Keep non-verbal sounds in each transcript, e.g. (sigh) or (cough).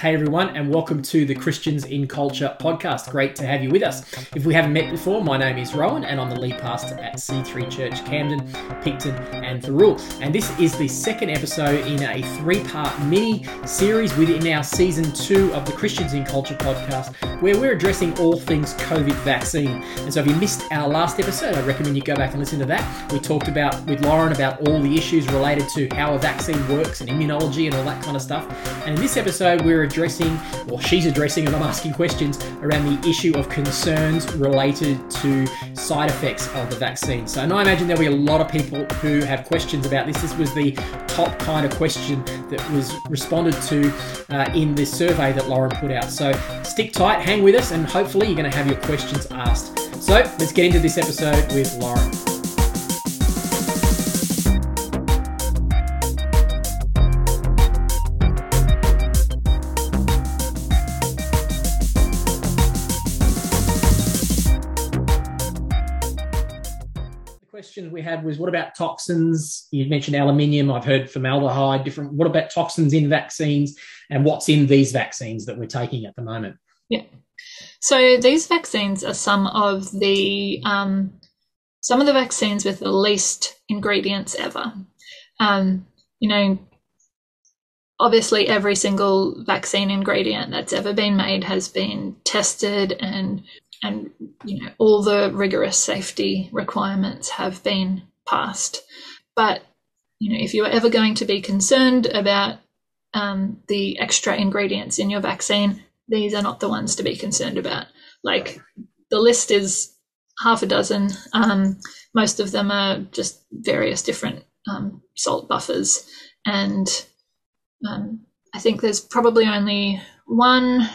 Hey everyone, and welcome to the Christians in Culture podcast. Great to have you with us. If we haven't met before, my name is Rowan, and I'm the lead pastor at C3 Church Camden, Picton, and Thirroul. And this is the second episode in a three part mini series within our season two of the Christians in Culture podcast, where we're addressing all things COVID vaccine. And so if you missed our last episode, I recommend you go back and listen to that. We talked about with Lauren about all the issues related to how a vaccine works and immunology and all that kind of stuff. And in this episode, we're addressing, or she's addressing, and I'm asking questions around the issue of concerns related to side effects of the vaccine. So, and I imagine there'll be a lot of people who have questions about this. This was the top kind of question that was responded to uh, in this survey that Lauren put out. So, stick tight, hang with us, and hopefully, you're going to have your questions asked. So, let's get into this episode with Lauren. Question we had was what about toxins? You mentioned aluminium. I've heard formaldehyde, different. What about toxins in vaccines and what's in these vaccines that we're taking at the moment? Yeah. So these vaccines are some of the um, some of the vaccines with the least ingredients ever. Um, you know, obviously every single vaccine ingredient that's ever been made has been tested and and you know all the rigorous safety requirements have been passed. But you know if you're ever going to be concerned about um, the extra ingredients in your vaccine, these are not the ones to be concerned about. Like the list is half a dozen. Um, most of them are just various different um, salt buffers, and um, I think there's probably only one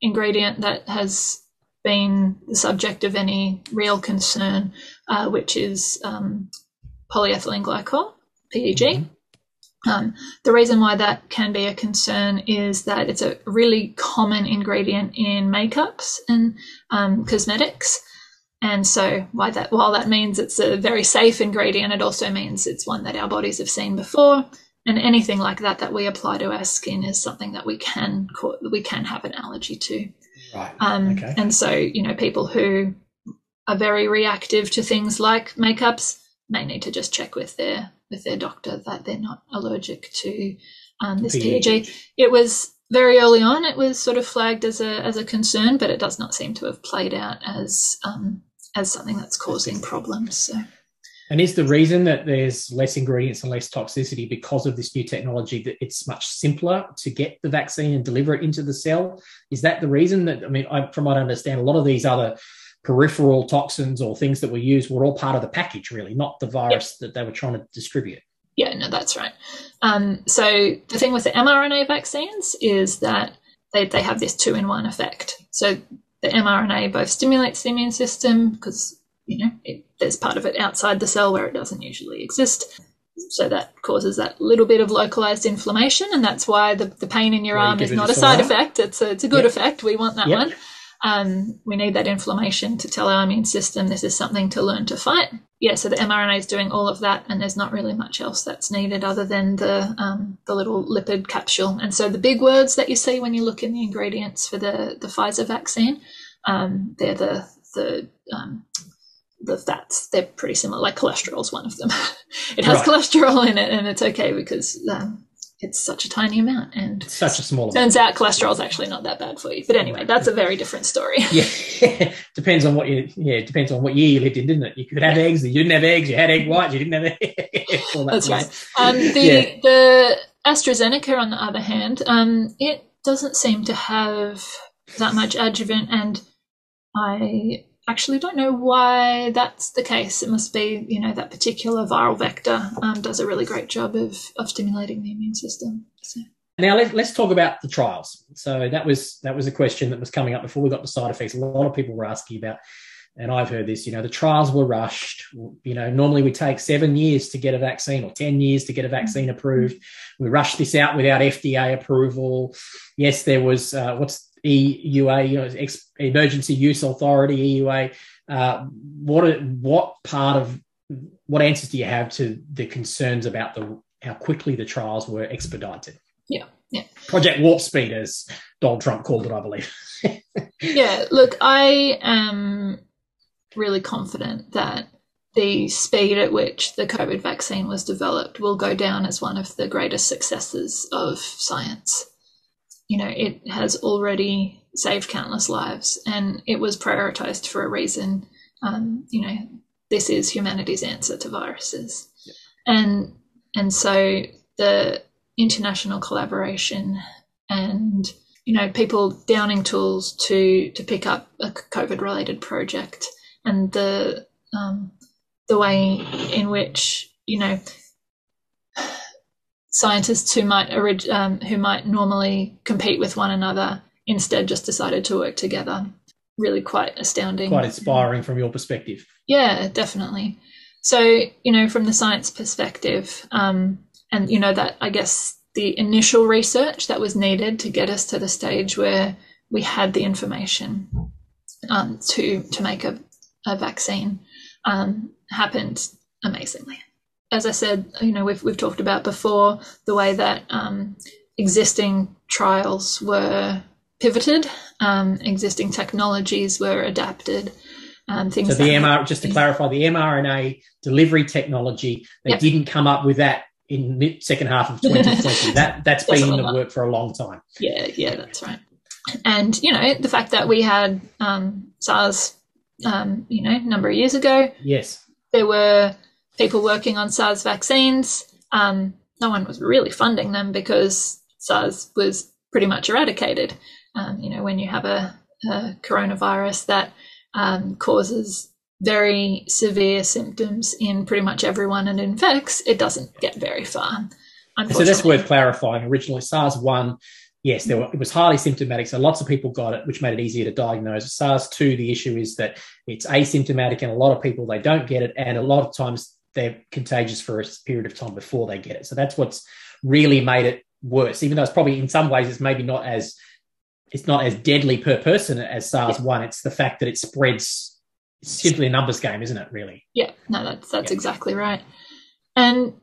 ingredient that has been the subject of any real concern, uh, which is um, polyethylene glycol, PEG. Mm-hmm. Um, the reason why that can be a concern is that it's a really common ingredient in makeups and um, cosmetics. And so, why that, while that means it's a very safe ingredient, it also means it's one that our bodies have seen before. And anything like that that we apply to our skin is something that we can we can have an allergy to. Right. Um, okay. And so, you know, people who are very reactive to things like makeups may need to just check with their with their doctor that they're not allergic to um, this PEG. PEG. It was very early on. It was sort of flagged as a as a concern, but it does not seem to have played out as um, as something that's causing problems. So. And is the reason that there's less ingredients and less toxicity because of this new technology that it's much simpler to get the vaccine and deliver it into the cell? Is that the reason that, I mean, I, from what I understand, a lot of these other peripheral toxins or things that were used were all part of the package, really, not the virus yep. that they were trying to distribute. Yeah, no, that's right. Um, so the thing with the mRNA vaccines is that they, they have this two in one effect. So the mRNA both stimulates the immune system because you know, it, there's part of it outside the cell where it doesn't usually exist. So that causes that little bit of localized inflammation, and that's why the, the pain in your arm is not a side effect. It's a, it's a good yep. effect. We want that yep. one. Um, we need that inflammation to tell our immune system this is something to learn to fight. Yeah, so the mRNA is doing all of that, and there's not really much else that's needed other than the um, the little lipid capsule. And so the big words that you see when you look in the ingredients for the the Pfizer vaccine, um, they're the the um, the fats they're pretty similar like cholesterol is one of them (laughs) it has right. cholesterol in it and it's okay because um, it's such a tiny amount and it's such a small turns amount. out cholesterol is actually not that bad for you but anyway that's a very different story (laughs) yeah (laughs) depends on what you yeah depends on what year you lived in didn't it you could have yeah. eggs you didn't have eggs you had egg whites you didn't have eggs that that's right um, the yeah. the astrazeneca on the other hand um, it doesn't seem to have that much adjuvant and i actually don't know why that's the case. It must be, you know, that particular viral vector um, does a really great job of, of stimulating the immune system. So. Now let, us talk about the trials. So that was that was a question that was coming up before we got the side effects. A lot of people were asking about, and I've heard this. You know, the trials were rushed. You know, normally we take seven years to get a vaccine or ten years to get a vaccine approved. We rushed this out without FDA approval. Yes, there was uh, what's EUA, you know, ex- Emergency Use Authority, EUA. Uh, what what part of what answers do you have to the concerns about the how quickly the trials were expedited? Yeah. Yeah. Project Warp Speed, as Donald Trump called it, I believe. (laughs) yeah, look, I am really confident that the speed at which the COVID vaccine was developed will go down as one of the greatest successes of science. You know, it has already saved countless lives and it was prioritized for a reason. Um, you know, this is humanity's answer to viruses. Yeah. And and so the international collaboration and you know people downing tools to to pick up a COVID related project and the um, the way in which you know scientists who might orig- um, who might normally compete with one another instead just decided to work together. Really quite astounding. Quite inspiring from your perspective. Yeah, definitely. So you know, from the science perspective, um, and you know that I guess the initial research that was needed to get us to the stage where we had the information um, to to make a, a vaccine um, happened amazingly. As I said, you know, we've we've talked about before the way that um, existing trials were pivoted, um, existing technologies were adapted. Um, things so the MR, just to clarify, the mRNA delivery technology, they yep. didn't come up with that in the second half of 2020. (laughs) that that's been in the work for a long time. Yeah, yeah, that's right. And you know the fact that we had um, SARS, um, you know, a number of years ago. Yes, there were people working on SARS vaccines. Um, no one was really funding them because SARS was pretty much eradicated. Um, you know, when you have a, a coronavirus that um, causes very severe symptoms in pretty much everyone and infects, it doesn't get very far. So that's worth clarifying. Originally, SARS 1, yes, there were, it was highly symptomatic. So lots of people got it, which made it easier to diagnose. SARS 2, the issue is that it's asymptomatic and a lot of people, they don't get it. And a lot of times they're contagious for a period of time before they get it. So that's what's really made it worse, even though it's probably in some ways it's maybe not as it's not as deadly per person as SARS one. It's the fact that it spreads. It's simply a numbers game, isn't it? Really? Yeah. No, that's that's yeah. exactly right. And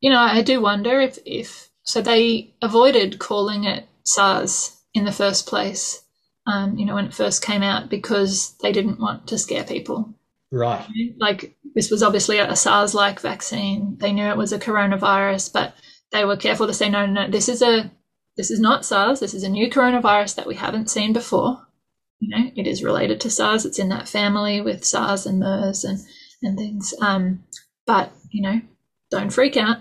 you know, I do wonder if if so they avoided calling it SARS in the first place. Um, you know, when it first came out because they didn't want to scare people. Right. Like this was obviously a SARS-like vaccine. They knew it was a coronavirus, but they were careful to say, no, no, no, this is a this is not SARS. This is a new coronavirus that we haven't seen before. You know, it is related to SARS. It's in that family with SARS and MERS and and things. Um, but you know, don't freak out.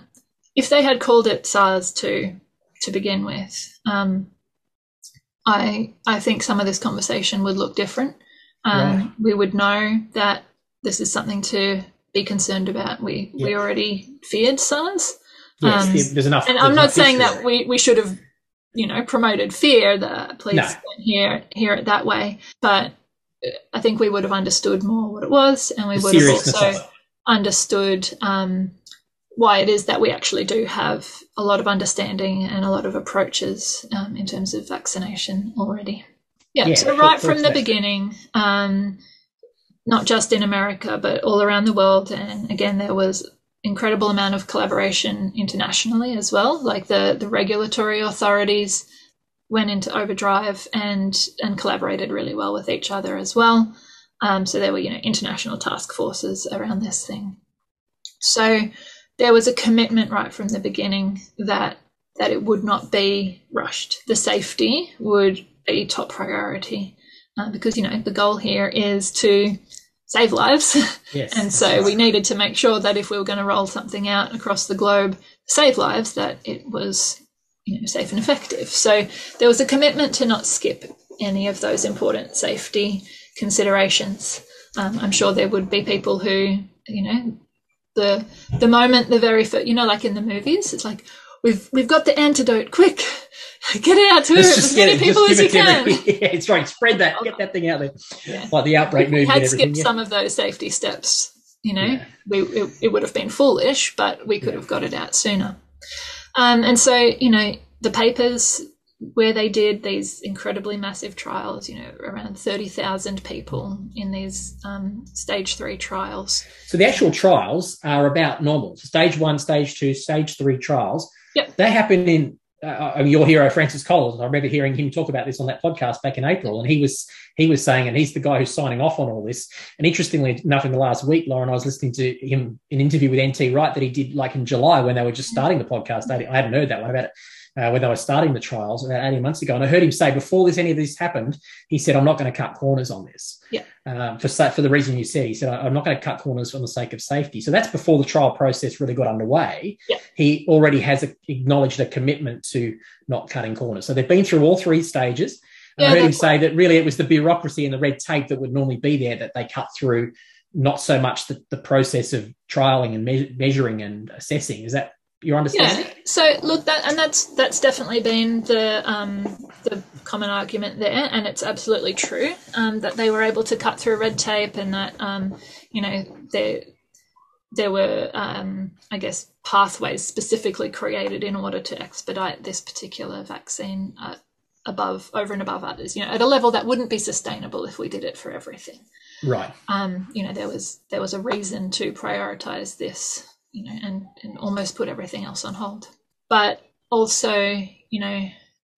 If they had called it SARS two to begin with, um, I I think some of this conversation would look different. Um, right. We would know that this is something to be concerned about. We we already feared SARS. Yes, um, there's enough. And I'm not saying that we, we should have you know, promoted fear that please no. hear hear it that way. But I think we would have understood more what it was, and we the would have also understood um, why it is that we actually do have a lot of understanding and a lot of approaches um, in terms of vaccination already. Yeah, yeah so right from the beginning, um, not just in America, but all around the world. And again, there was incredible amount of collaboration internationally as well. Like the the regulatory authorities went into overdrive and and collaborated really well with each other as well. Um, so there were you know international task forces around this thing. So there was a commitment right from the beginning that that it would not be rushed. The safety would be top priority uh, because you know the goal here is to save lives. Yes. and so we needed to make sure that if we were going to roll something out across the globe save lives, that it was you know, safe and effective. So there was a commitment to not skip any of those important safety considerations. Um, I'm sure there would be people who, you know, the the moment the very first, you know, like in the movies, it's like we've we've got the antidote, quick, (laughs) get it out to as many it, people as you can. (laughs) yeah, it's right. Spread that. Get that thing out there. Yeah. Like the outbreak movie. Had skipped yeah. some of those safety steps. You know, yeah. we it, it, would have been foolish, but we could have got it out sooner. Um, and so, you know, the papers where they did these incredibly massive trials, you know, around 30,000 people in these um, stage three trials. So the actual trials are about normal. Stage one, stage two, stage three trials. Yep. They happen in uh, your hero Francis Collins. I remember hearing him talk about this on that podcast back in April, and he was he was saying, and he's the guy who's signing off on all this. And interestingly enough, in the last week, Lauren, I was listening to him an interview with NT Wright that he did like in July when they were just starting the podcast. I hadn't heard that one about it uh, when they were starting the trials about 18 months ago. And I heard him say before this any of this happened, he said, I'm not going to cut corners on this. Yeah. Um, for, for the reason you said, he said, I'm not going to cut corners for the sake of safety. So that's before the trial process really got underway. Yeah. He already has a, acknowledged a commitment to not cutting corners. So they've been through all three stages. Yeah, I heard him say that really it was the bureaucracy and the red tape that would normally be there that they cut through, not so much the, the process of trialing and me- measuring and assessing. Is that your understand? Yeah. So look, that and that's that's definitely been the um, the common argument there, and it's absolutely true um, that they were able to cut through red tape, and that um, you know there there were um, I guess pathways specifically created in order to expedite this particular vaccine uh, above over and above others. You know, at a level that wouldn't be sustainable if we did it for everything. Right. Um, you know, there was there was a reason to prioritize this you know, and, and almost put everything else on hold. But also, you know,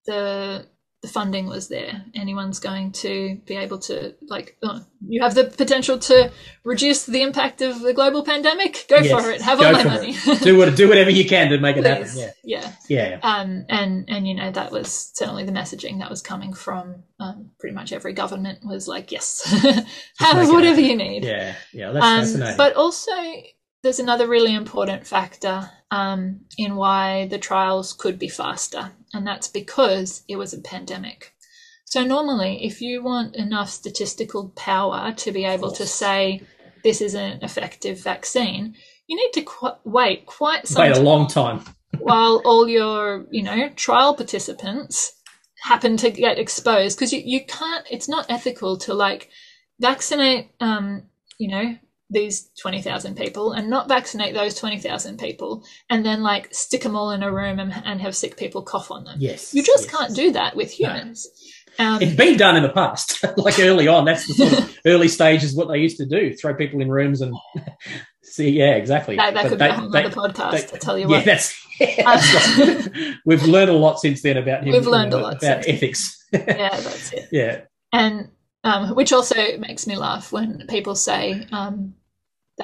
the the funding was there. Anyone's going to be able to like oh, you have the potential to reduce the impact of the global pandemic. Go yes, for it. Have all my money. (laughs) do what do whatever you can to make it happen. Yeah. yeah. Yeah. Um and and you know that was certainly the messaging that was coming from um, pretty much every government was like yes (laughs) have whatever you need. Yeah. Yeah. That's um, fascinating. But also there's another really important factor um, in why the trials could be faster, and that's because it was a pandemic. So, normally, if you want enough statistical power to be able to say this is an effective vaccine, you need to qu- wait quite some wait a long time while all your you know trial participants happen to get exposed because you, you can't it's not ethical to like vaccinate um you know these 20,000 people and not vaccinate those 20,000 people and then like stick them all in a room and, and have sick people cough on them. Yes. You just yes. can't do that with humans. No. Um, it's been done in the past, (laughs) like early on. That's the sort of (laughs) early stages what they used to do: throw people in rooms and (laughs) see. Yeah, exactly. That, that could they, be a whole other podcast. They, I tell you what. Yeah, that's. Yeah, that's right. We've learned a lot since then about. We've learned a lot about ethics. yeah, that's it. Yeah, and um, which also makes me laugh when people say, um,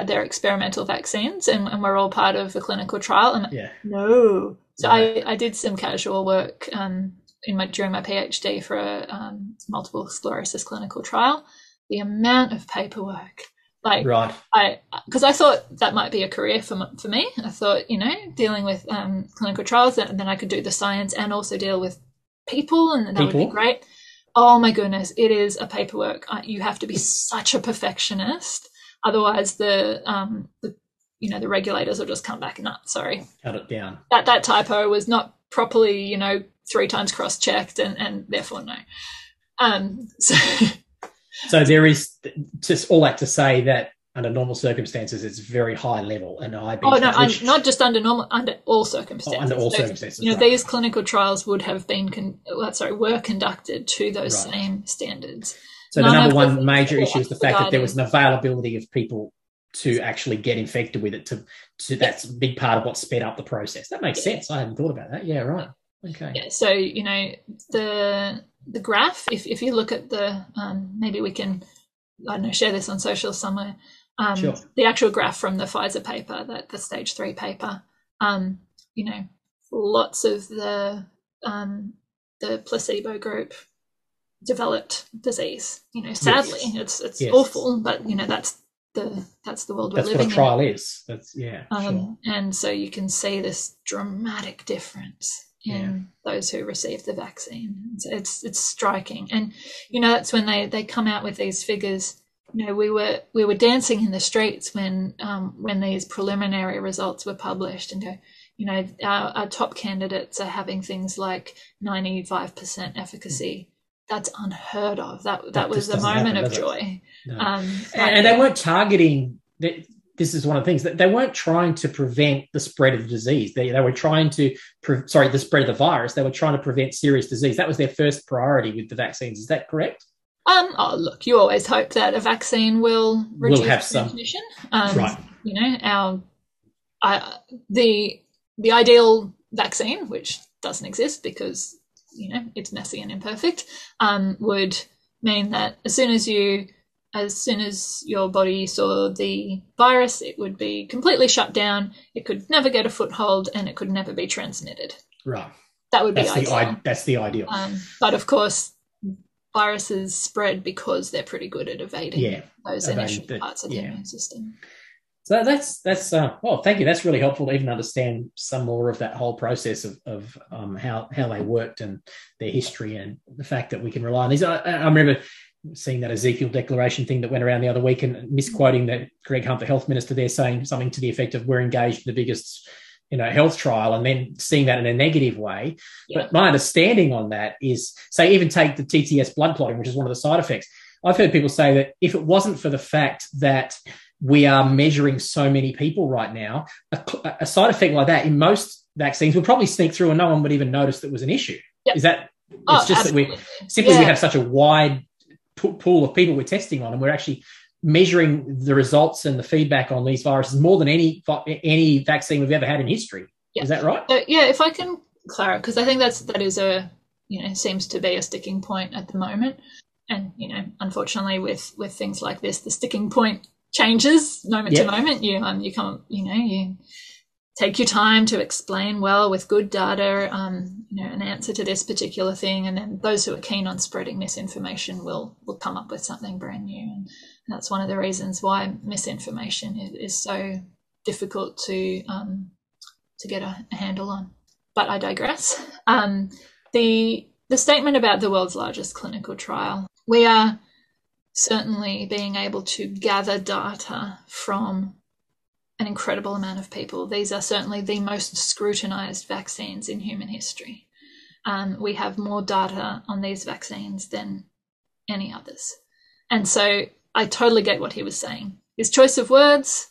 they're experimental vaccines and, and we're all part of a clinical trial. And yeah. no. So I, I did some casual work um, in my during my PhD for a um, multiple sclerosis clinical trial. The amount of paperwork, like right, I because I thought that might be a career for for me. I thought you know dealing with um, clinical trials, and then I could do the science and also deal with people, and that people. would be great. Oh my goodness, it is a paperwork. You have to be such a perfectionist Otherwise, the um, the you know the regulators will just come back and not sorry, cut it down. That that typo was not properly you know three times cross checked and and therefore no. Um, so (laughs) so there is just all that to say that under normal circumstances, it's very high level and i Oh no, which, not just under normal, under all circumstances. Oh, under all so, circumstances, you know, right. these clinical trials would have been, con- well, sorry, were conducted to those right. same standards. So the number one major issue is the fact that there was an availability of people to actually get infected with it. To, to that's a big part of what sped up the process. That makes yeah. sense. I hadn't thought about that. Yeah, right. Okay. Yeah. So you know the the graph. If if you look at the um, maybe we can I don't know share this on social somewhere. Um, sure. The actual graph from the Pfizer paper, that the stage three paper. Um, you know, lots of the um, the placebo group developed disease. You know, sadly, yes. it's it's yes. awful, but you know that's the that's the world that's we're living in. That's what a trial in. is. That's yeah. Um, sure. And so you can see this dramatic difference in yeah. those who receive the vaccine. It's, it's it's striking, and you know that's when they they come out with these figures. You know, we were we were dancing in the streets when um, when these preliminary results were published, and go, you know, our, our top candidates are having things like ninety five percent efficacy that's unheard of. That that, that was a moment happen, of joy. No. Um, and, and, they weren't targeting. This is one of the things that they weren't trying to prevent the spread of the disease. They, they were trying to, pre- sorry, the spread of the virus. They were trying to prevent serious disease. That was their first priority with the vaccines. Is that correct? Um, oh, look, you always hope that a vaccine will reduce will have transmission. Um, right. You know, our, I, the the ideal vaccine, which doesn't exist because you know it's messy and imperfect, um, would mean that as soon as you as soon as your body saw the virus, it would be completely shut down. It could never get a foothold, and it could never be transmitted. Right. That would That's be ideal. I- that's the ideal. Um, but of course, viruses spread because they're pretty good at evading yeah. those evading initial the- parts of the immune system. So that's that's uh, well, thank you. That's really helpful to even understand some more of that whole process of, of um, how how they worked and their history and the fact that we can rely on these. I, I remember seeing that Ezekiel declaration thing that went around the other week and misquoting that Greg Hunt, the health minister, there saying something to the effect of "We're engaged in the biggest." You know, health trial, and then seeing that in a negative way. Yeah. But my understanding on that is, say, even take the TTS blood clotting, which is one of the side effects. I've heard people say that if it wasn't for the fact that we are measuring so many people right now, a, a side effect like that in most vaccines would probably sneak through and no one would even notice that was an issue. Yep. Is that it's Oh, just that we absolutely. simply we have such a wide po- pool of people we're testing on, and we're actually measuring the results and the feedback on these viruses more than any any vaccine we've ever had in history. Yeah. Is that right? So, yeah, if I can clarify, because I think that's that is a you know seems to be a sticking point at the moment, and you know unfortunately with with things like this, the sticking point changes moment Yeah. to moment. You um you come you know you take your time to explain well with good data, um you know an answer to this particular thing, and then those who are keen on spreading misinformation will will come up with something brand new, and that's one of the reasons why misinformation is, is so difficult to um, to get a, a handle on. But I digress. Um, the the statement about the world's largest clinical trial, we are certainly being able to gather data from an incredible amount of people. These are certainly the most scrutinized vaccines in human history. Um, we have more data on these vaccines than any others. And so I totally get what he was saying. His choice of words,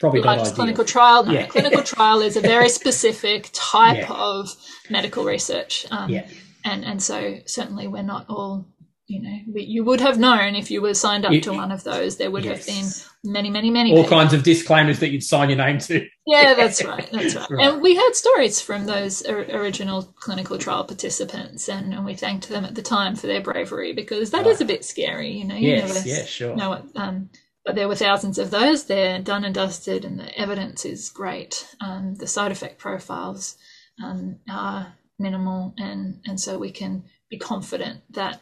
Probably not ideal. clinical trial. No, Yeah. clinical trial is a very (laughs) specific type Yeah. of medical research. Um, Yeah. and, and so certainly we're not all, you know, we, you would have known if you were signed up You- to one of those, there would have been many, many, many. all people. kinds of disclaimers that you'd sign your name to. Yeah, that's right. That's right. Right. And we heard stories from those or- original clinical trial participants, and, and we thanked them at the time for their bravery because that is Right. a bit scary, you know. You Yes, never yeah, sure. know what. Um, but there were thousands of those. They're done and dusted, and the evidence is great. Um, the side effect profiles um, are minimal, and and so we can be confident that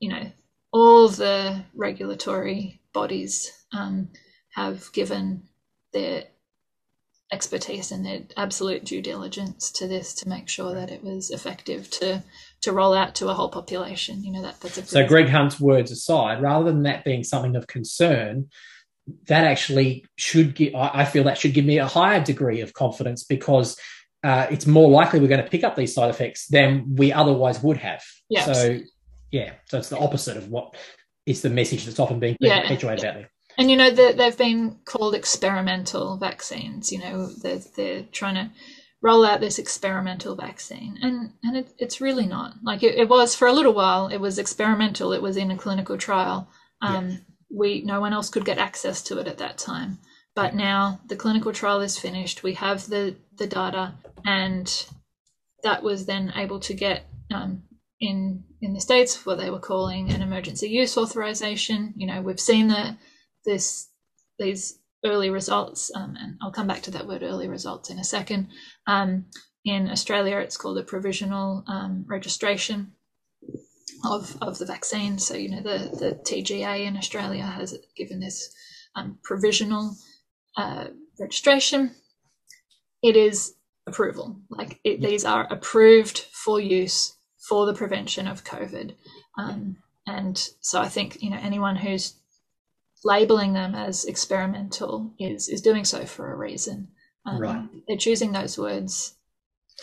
you know all the regulatory bodies um, have given their expertise and their absolute due diligence to this to make sure that it was effective to to roll out to a whole population. You know that that's a So, Greg Hunt's words aside, rather than that being something of concern, that actually should give, I feel that should give me a higher degree of confidence because uh, it's more likely we're going to pick up these side effects than we otherwise would have. Yeah, So. Yeah, so it's the opposite of what is the message that's often being Yeah, perpetuated out there. And you know they, they've been called experimental vaccines. You know they're they're trying to roll out this experimental vaccine, and and it, it's really not like it, it was for a little while. It was experimental. It was in a clinical trial. Um, We no one else could get access to it at that time, but now the clinical trial is finished. We have the the data, and that was then able to get um, in in the states what they were calling an emergency use authorization. You know we've seen the this these early results, um, and I'll come back to that word early results in a second. Um, in Australia, it's called a provisional um, registration of of the vaccine. So you know the the TGA in Australia has given this um, provisional uh, registration. It is approval, like it, these are approved for use for the prevention of COVID. Um, and so I think you know anyone who's labeling them as experimental is is doing so for a reason. Um, Right. They're choosing those words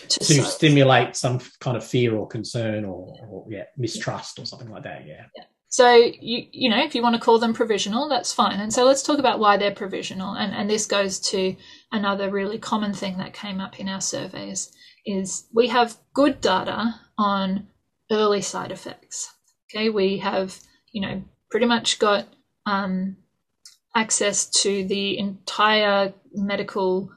to, To stimulate some kind of fear or concern or, or yeah, mistrust or something like that. Yeah. Yeah. So you you know if you want to call them provisional, that's fine. And so let's talk about why they're provisional. And and this goes to another really common thing that came up in our surveys is we have good data on early side effects. Okay, we have you know pretty much got um, access to the entire medical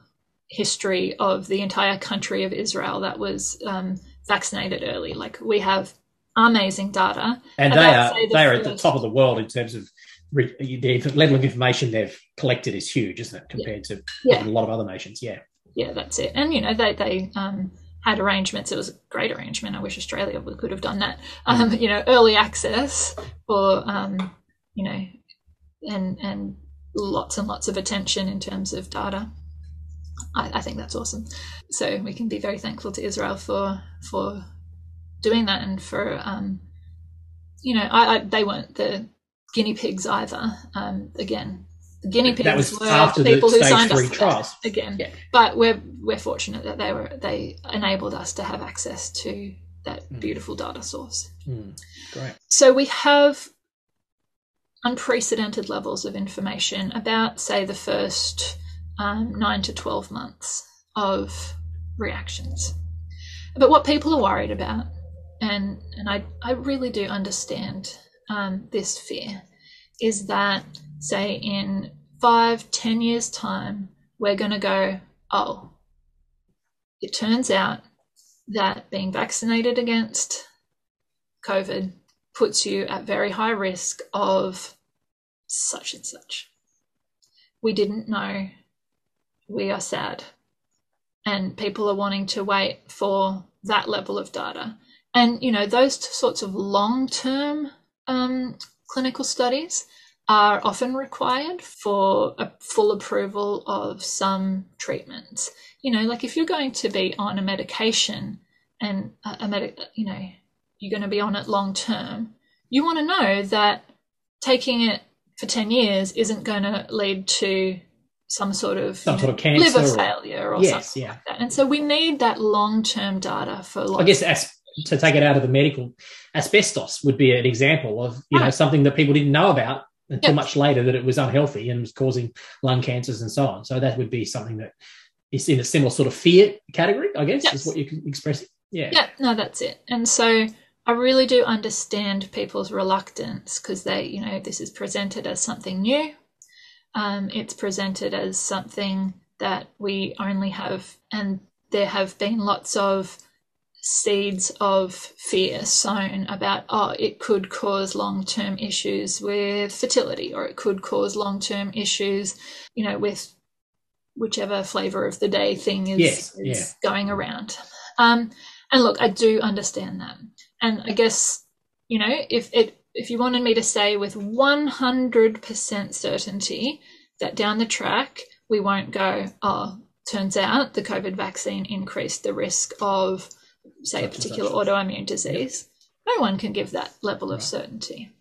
history of the entire country of Israel that was um, vaccinated early. Like we have amazing data, and they are the they are at the top of the world in terms of the level of information they've collected is huge, isn't it, compared yeah. to yeah. a lot of other nations? Yeah, yeah, that's it. And you know they they um, had arrangements. It was a great arrangement. I wish Australia could have done that. Um, you know, early access for um, you know, and and lots and lots of attention in terms of data. I, I think that's awesome. So we can be very thankful to Israel for for doing that and for um, you know, I, I they weren't the guinea pigs either. Um, again, guinea pigs that was were after people the who signed three up trials. again. Yeah. But we're we're fortunate that they were they enabled us to have access to that Mm. beautiful data source. Mm, great. So we have unprecedented levels of information about, say, the first um, nine to 12 months of reactions. But what people are worried about, and, and I, I really do understand um, this fear, is that, say, in five, ten years' time, we're going to go, oh, it turns out that being vaccinated against COVID puts you at very high risk of such and such. We didn't know. We are sad. And people are wanting to wait for that level of data. And, you know, those sorts of long term um, clinical studies are often required for a full approval of some treatments. You know, like if you're going to be on a medication and a, a medic, you know, you're going to be on it long term, you want to know that taking it for 10 years isn't going to lead to some sort of, Some sort know, of cancer liver or- failure or Yes, something yeah. like that. And so we need that long term data for I guess as, to take it out of the medical, asbestos would be an example of you know something that people didn't know about until much later that it was unhealthy and was causing lung cancers and so on. So that would be something that is in a similar sort of fear category, I guess, Yes. is what you can express. Yeah. Yeah, no, that's it. And so I really do understand people's reluctance because they, you know, this is presented as something new. Um, it's presented as something that we only have, and there have been lots of seeds of fear sown about, oh, it could cause long term issues with fertility, or it could cause long term issues, you know, with whichever flavor of the day thing is, Yes, is going around. Um, and look, I do understand that. And I guess, you know, if it if you wanted me to say with 100% certainty that down the track we won't go, oh, turns out the COVID vaccine increased the risk of, say, a particular autoimmune disease, no one can give that level of certainty.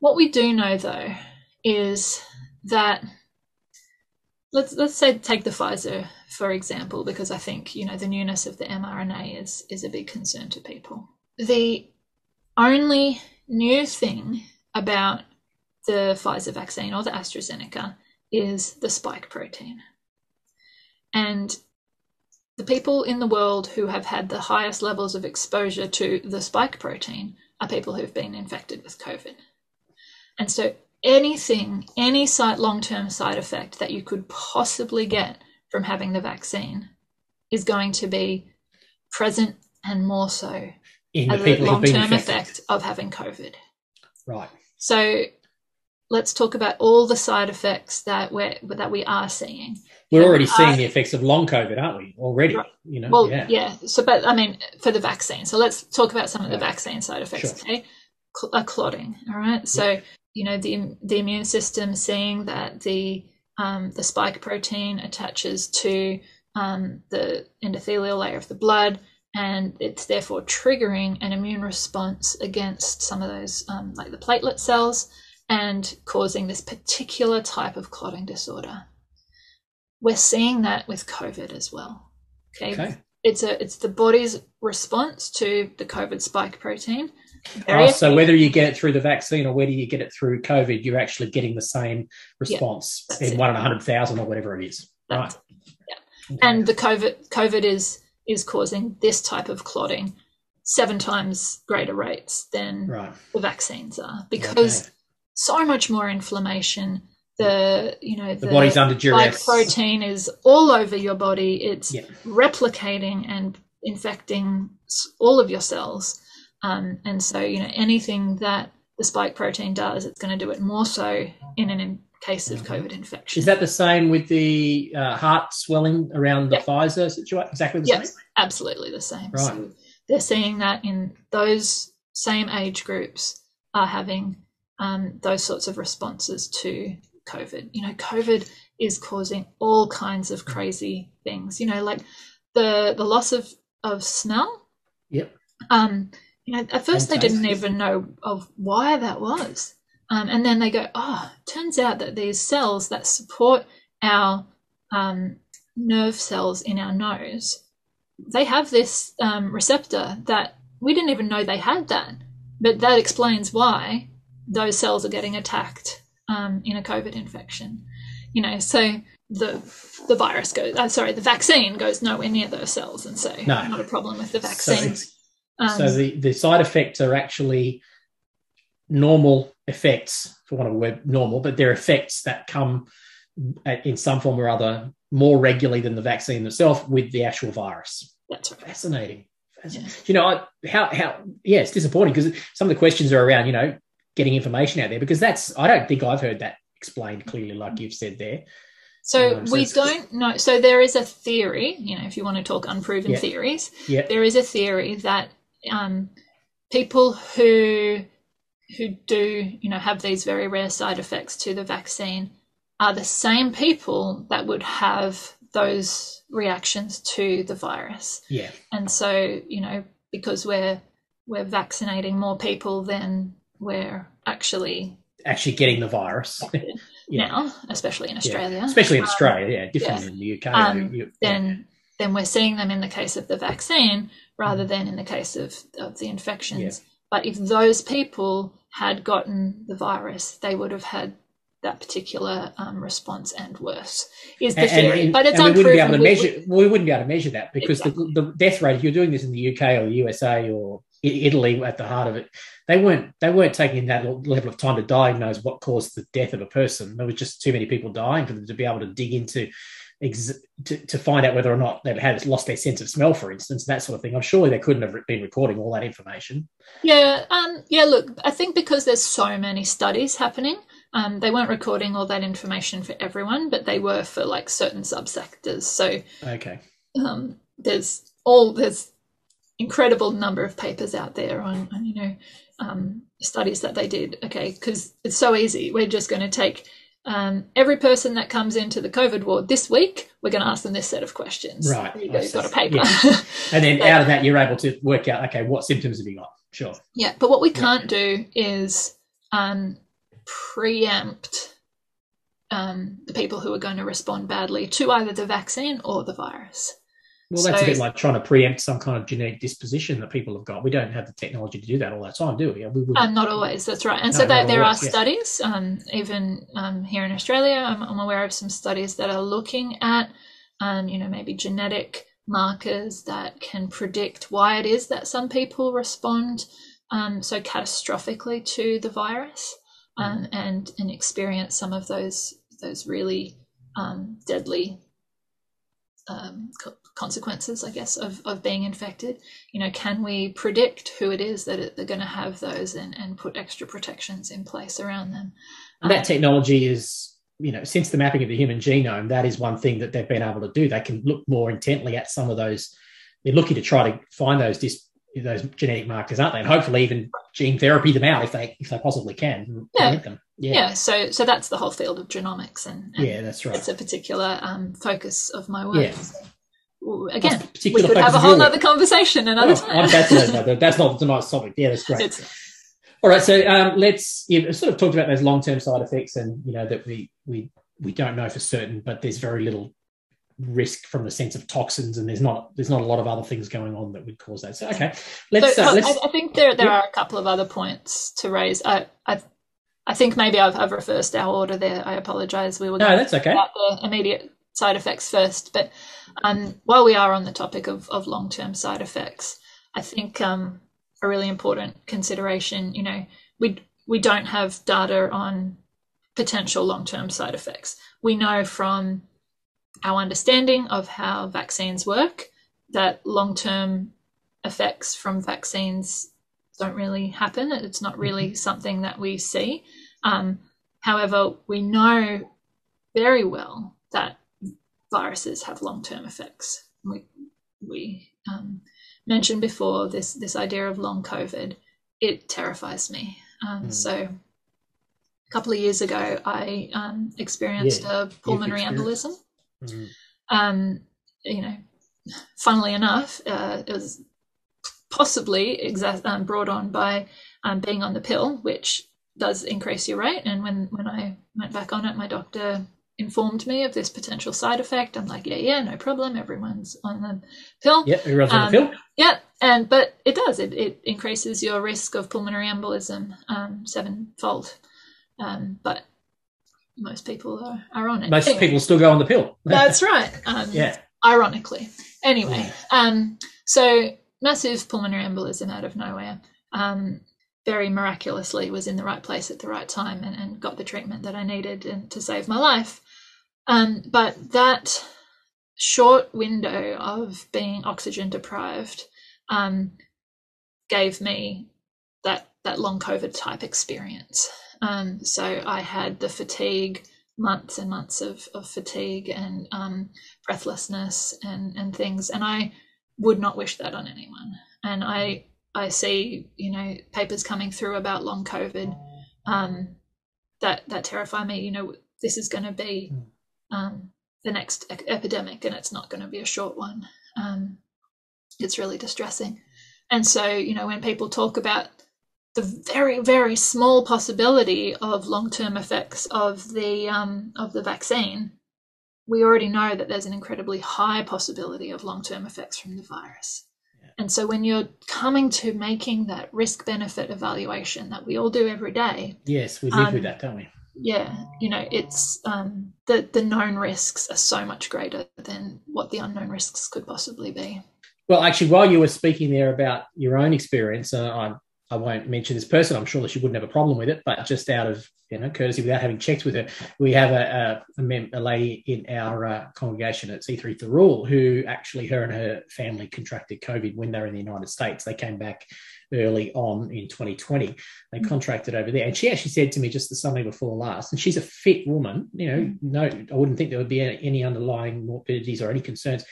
What we do know, though, is that let's let's say take the Pfizer for example, because I think you know the newness of the mRNA is is a big concern to people. The only new thing about the Pfizer vaccine or the AstraZeneca is the spike protein, and the people in the world who have had the highest levels of exposure to the spike protein are people who've been infected with COVID. And so anything, any side long-term side effect that you could possibly get from having the vaccine is going to be present and more so In the as a people who've been long-term effect of having COVID. Right. So let's talk about all the side effects that we're that we are seeing. We're already I- seeing the effects of long COVID, aren't we? Already. Right. You know. Well, yeah. yeah. So, but I mean, for the vaccine. So let's talk about some of the Yeah. vaccine side effects. Sure. Okay, Cl- uh, clotting. All right. So you know the the immune system seeing that the um, the spike protein attaches to um, the endothelial layer of the blood, and it's therefore triggering an immune response against some of those, um, like the platelet cells, and causing this particular type of clotting disorder. We're seeing that with COVID as well. Okay, Okay. it's a it's the body's response to the COVID spike protein. Oh, so whether you get it through the vaccine or whether you get it through COVID, you're actually getting the same response that's in it. one in a hundred thousand or whatever it is. That's- right. and the COVID COVID is is causing this type of clotting seven times greater rates than right. the vaccines are because Okay. So much more inflammation. The you know the, body's under spike duress. protein is all over your body. It's Yeah. replicating and infecting all of your cells. Um, and so, you know, anything that the spike protein does, it's going to do it more so in an in case of COVID infection. Is that the same with the uh, heart swelling around the Pfizer situation? Exactly the yes, same? absolutely the same. Right. So they're seeing that in those same age groups are having um, those sorts of responses to COVID. You know, COVID is causing all kinds of crazy things. You know, like the the loss of of smell. Yep. Um, you know, at first And they didn't even know of why that was. Um, and then they go, oh, turns out that these cells that support our um, nerve cells in our nose, they have this um, receptor that we didn't even know they had that. But that explains why those cells are getting attacked um, in a COVID infection. You know, so the the virus goes, uh, sorry, the vaccine goes nowhere near those cells, and so No. not a problem with the So, vaccine. it's- Um, so the, the side effects are actually normal effects, for want of a word, normal, but they're effects that come in some form or other more regularly than the vaccine itself with the actual virus. that's right. Fascinating. Fascinating. You know, I, how how yeah, it's disappointing because some of the questions are around you know getting information out there because that's I don't think I've heard that explained clearly like you've said there. So Um, we it's- don't know. So there is a theory, you know, if you want to talk unproven Yeah. theories, Yeah. there is a theory that um, people who who do, you know, have these very rare side effects to the vaccine are the same people that would have those reactions to the virus. Yeah. And so, you know, because we're we're vaccinating more people than we're actually Actually getting the virus. (laughs) Yeah. now, especially in Yeah. Australia. Especially in Um, Australia, yeah, different yeah. in the UK. Um, You- yeah. then then we're seeing them in the case of the vaccine rather than in the case of, of the infections. But if those people had gotten the virus, they would have had that particular um, response and worse. Is the And- theory, and- but it's and we wouldn't be able to unproven. We- measure. We wouldn't be able to measure that because the, the death rate. If you're doing this in the UK or the USA or Italy at the heart of it, they weren't they weren't taking that level of time to diagnose what caused the death of a person. There was just too many people dying for them to be able to dig into. Ex- to, to find out whether or not they've had lost their sense of smell, for instance, that sort of thing. I'm sure they couldn't have been recording all that information. Yeah, um, yeah. Look, I think because there's so many studies happening, um, they weren't recording all that information for everyone, but they were for like certain subsectors. So Okay, um, there's all there's incredible number of papers out there on, on you know um, studies that they did. Okay, because it's so easy. We're just going to take um, every person that comes into the COVID ward this week. We're going to ask them this set of questions. Right, There you go, you've got a paper. Yeah. (laughs) and then out of that, you're able to work out okay, what symptoms have you got? Sure. Yeah, but what we can't do is um, preempt um, the people who are going to respond badly to either the vaccine or the virus. Well, that's So- a bit like trying to preempt some kind of genetic disposition that people have got. We don't have the technology to do that all the time, do we? we wouldn't- Um, not always, that's right. And No, so there, not there are always, yeah. studies, um, even um, here in Australia, I'm, I'm aware of some studies that are looking at, um, you know, maybe genetic markers that can predict why it is that some people respond um, so catastrophically to the virus um, and and experience some of those those really um, deadly um, consequences, I guess, of, of being infected. You know, can we predict who it is that they're going to have those and, and put extra protections in place around them? That Um, technology is, you know, since the mapping of the human genome, that is one thing that they've been able to do. They can look more intently at some of those. They're looking to try to find those dis, those genetic markers, aren't they? And hopefully even gene therapy them out if they if they possibly can. Yeah. Them. yeah. Yeah. so so that's the whole field of genomics, and, and Yeah, that's right. it's a particular um, focus of my work. Yeah. So, again, we could have a whole other conversation another Oh, time. I'm fascinated by that. (laughs) That's not tonight's topic. Yeah, that's great. It's- All right, so um, let's sort of talked about those long-term side effects, and you know that we we we don't know for certain, but there's very little risk from the sense of toxins, and there's not there's not a lot of other things going on that would cause that. So okay, let's so, uh, let's I, I think there there Yeah. are a couple of other points to raise. I I, I think maybe I've, I've reversed our order there. I apologise. We were no, that's okay. about the immediate side effects first. But um, while we are on the topic of, of long term side effects, I think um, a really important consideration, you know, we we don't have data on potential long term side effects. We know from our understanding of how vaccines work that long term effects from vaccines don't really happen. It's not really mm-hmm. something that we see. Um, however, we know very well that viruses have long term effects. We, we um, mentioned before this, this idea of long COVID. It terrifies me. Um, mm. So, a couple of years ago, I um, experienced yeah, a pulmonary embolism. Mm. Um, you know, funnily enough, uh, it was possibly exa- um, brought on by um, being on the pill, which does increase your rate. And when, when I went back on it, my doctor informed me of this potential side effect. I'm like, yeah, yeah, no problem. Everyone's on the pill. Yeah, everyone's um, on the um, pill. Yeah, and but it does. It, it increases your risk of pulmonary embolism um, sevenfold. Um, but most people are, are on it. Most anyway, people still go on the pill. (laughs) that's right. Um, yeah. Ironically. Anyway, um, so massive pulmonary embolism out of nowhere. Um, very miraculously was in the right place at the right time and, and got the treatment that I needed and, to save my life. Um, but that short window of being oxygen deprived um, gave me that that long COVID type experience. Um, so I had the fatigue, months and months of, of fatigue and um, breathlessness and, and things. And I would not wish that on anyone. And I I see you know papers coming through about long COVID um, that that terrify me. You know this is going to be um, the next e- epidemic, and it's not going to be a short one. Um, it's really distressing. And so you know when people talk about the very very small possibility of long term effects of the um, of the vaccine, we already know that there's an incredibly high possibility of long term effects from the virus. Yeah. And so when you're coming to making that risk benefit evaluation that we all do every day. Yes, we live um, with that, don't we? Yeah, you know, it's um, the the known risks are so much greater than what the unknown risks could possibly be. Well, actually, while you were speaking there about your own experience, uh, I I won't mention this person. I'm sure that she wouldn't have a problem with it, but just out of you know courtesy, without having checked with her, we have a a, a, a lady in our uh, congregation at C3 Thirroul who actually her and her family contracted COVID when they were in the United States. They came back early on in 2020. They mm. contracted over there, and she actually said to me just the Sunday before last, and she's a fit woman. You know, mm. no, I wouldn't think there would be any underlying morbidities or any concerns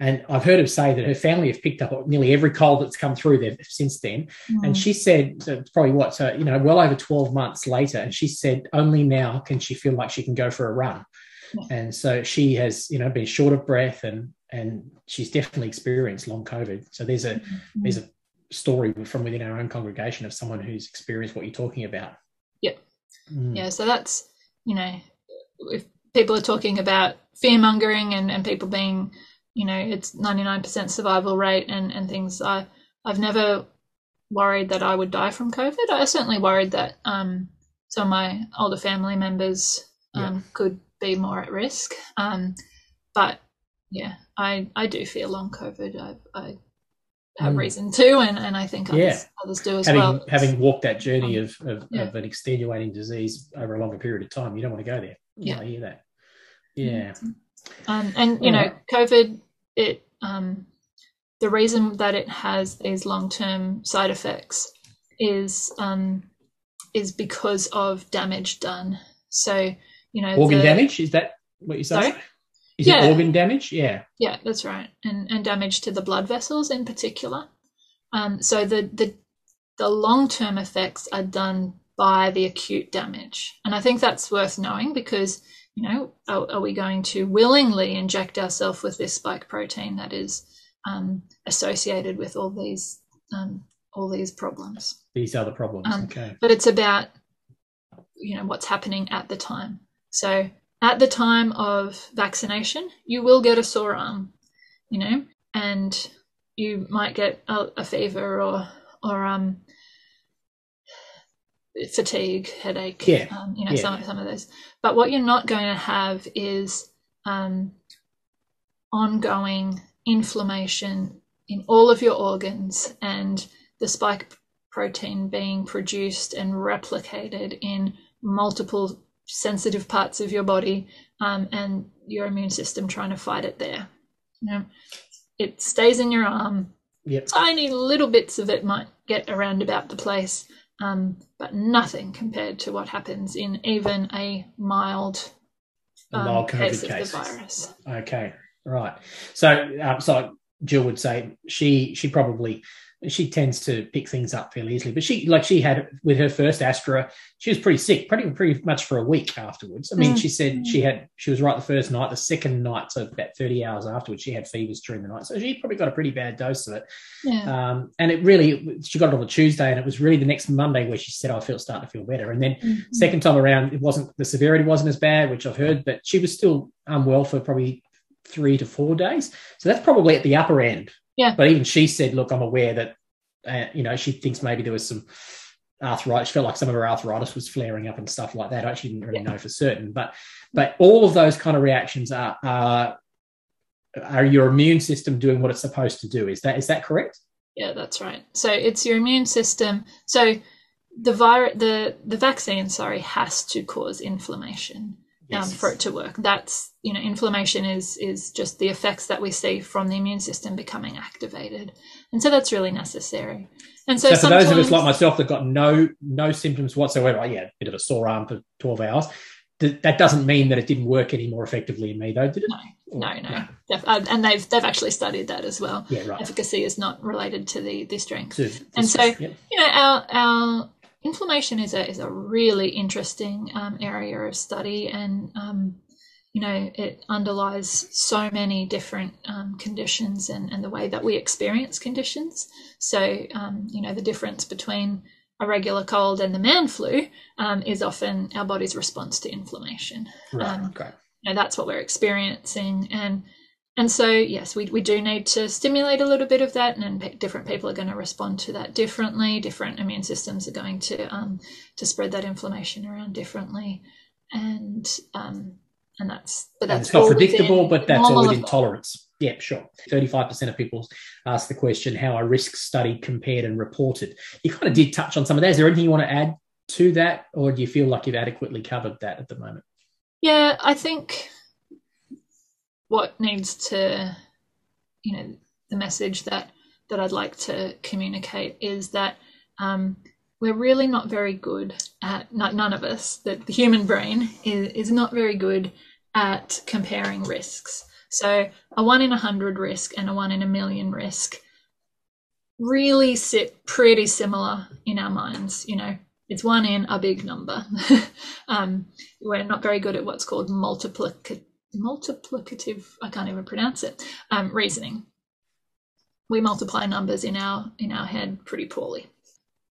and I've heard her say that her family have picked up nearly every cold that's come through there since then. Mm. And she said, so probably what, so, you know, well over 12 months later. And she said, only now can she feel like she can go for a run. And so she has, you know, been short of breath and, and she's definitely experienced long COVID. So there's a, mm-hmm. there's a story from within our own congregation of someone who's experienced what you're talking about. Yeah. Mm. Yeah. So that's, you know, if people are talking about fear mongering and, and people being you know it's 99% survival rate and and things i i've never worried that i would die from covid i certainly worried that um some of my older family members um, yeah. could be more at risk um but yeah i i do fear long covid i i have mm. reason to and and i think others, yeah. others do as having, well having walked that journey um, of of, yeah. of, an extenuating disease over a longer period of time you don't want to go there yeah i hear that yeah mm-hmm. um, and you know, COVID it um, the reason that it has these long term side effects is um, is because of damage done. So you know, organ the, damage is that what you say? Is yeah. it organ damage? Yeah. Yeah, that's right, and and damage to the blood vessels in particular. Um, so the the the long term effects are done by the acute damage, and I think that's worth knowing because you know, are, are we going to willingly inject ourselves with this spike protein that is um, associated with all these um, all these problems? These are the problems. Um, okay. But it's about you know what's happening at the time. So at the time of vaccination, you will get a sore arm, you know, and you might get a, a fever or or um fatigue, headache, yeah. Um, you know, yeah. some, some of those. But what you're not going to have is um, ongoing inflammation in all of your organs and the spike protein being produced and replicated in multiple sensitive parts of your body um, and your immune system trying to fight it there. You know? it stays in your arm. Yep. Tiny little bits of it might get around about the place, um, but nothing compared to what happens in even a mild, A um, mild case COVID of case. the virus. Okay, right. So, um, so Jill would say she she probably she tends to pick things up fairly easily, but she like she had with her first Astra, she was pretty sick, pretty pretty much for a week afterwards. I mean, Mm. she said she had she was right the first night, the second night, so about thirty hours afterwards, she had fevers during the night, so she probably got a pretty bad dose of it. Yeah. Um, and it really, she got it on the Tuesday, and it was really the next Monday where she said, "I feel starting to feel better." And then Mhm. Second time around, it wasn't the severity wasn't as bad, which I've heard, but she was still unwell for probably three to four days. So that's probably at the upper end. Yeah. But even she said, "Look, I'm aware that, uh, you know, she thinks maybe there was some arthritis. She felt like some of her arthritis was flaring up and stuff like that. I actually didn't really know for certain, but but all of those kind of reactions are are are your immune system doing what it's supposed to do? Is that is that correct? Yeah, that's right. So it's your immune system. So the virus, the the vaccine, sorry, has to cause inflammation um, for it to work. That's you know, inflammation is is just the effects that we see from the immune system becoming activated, and so that's really necessary. And so, So, for those of us like myself that got no no symptoms whatsoever, yeah, a bit of a sore arm for twelve hours. Th- that doesn't mean that it didn't work any more effectively in me, though, did it? No, no, no, uh, and they've they've actually studied that as well. Yeah, right. Efficacy is not related to the the strength. So- And so- you know our our inflammation is a is a really interesting um, area of study and um, you know it underlies so many different um, conditions and, and the way that we experience conditions so um, you know the difference between a regular cold and the man flu um, is often our body's response to inflammation right, um, great. you know that's what we're experiencing and and so yes we, we do need to stimulate a little bit of that and then different people are going to respond to that differently different immune systems are going to um, to spread that inflammation around differently and um, and that's but that's it's not predictable, but that's all within tolerance. Yeah, sure. 35% of people ask the question, how are risks studied, compared, and reported? You kind of did touch on some of that. Is there anything you want to add to that, or do you feel like you've adequately covered that at the moment? Yeah, I think what needs to, you know, the message that that I'd like to communicate is that um, we're really not very good at not, none of us that the human brain is, is not very good at comparing risks. So a one in a hundred risk and a one in a million risk really sit pretty similar in our minds. You know, it's one in a big number. (laughs) um, we're not very good at what's called multiplicative multiplicative i can't even pronounce it um, reasoning. We multiply numbers in our in our head pretty poorly.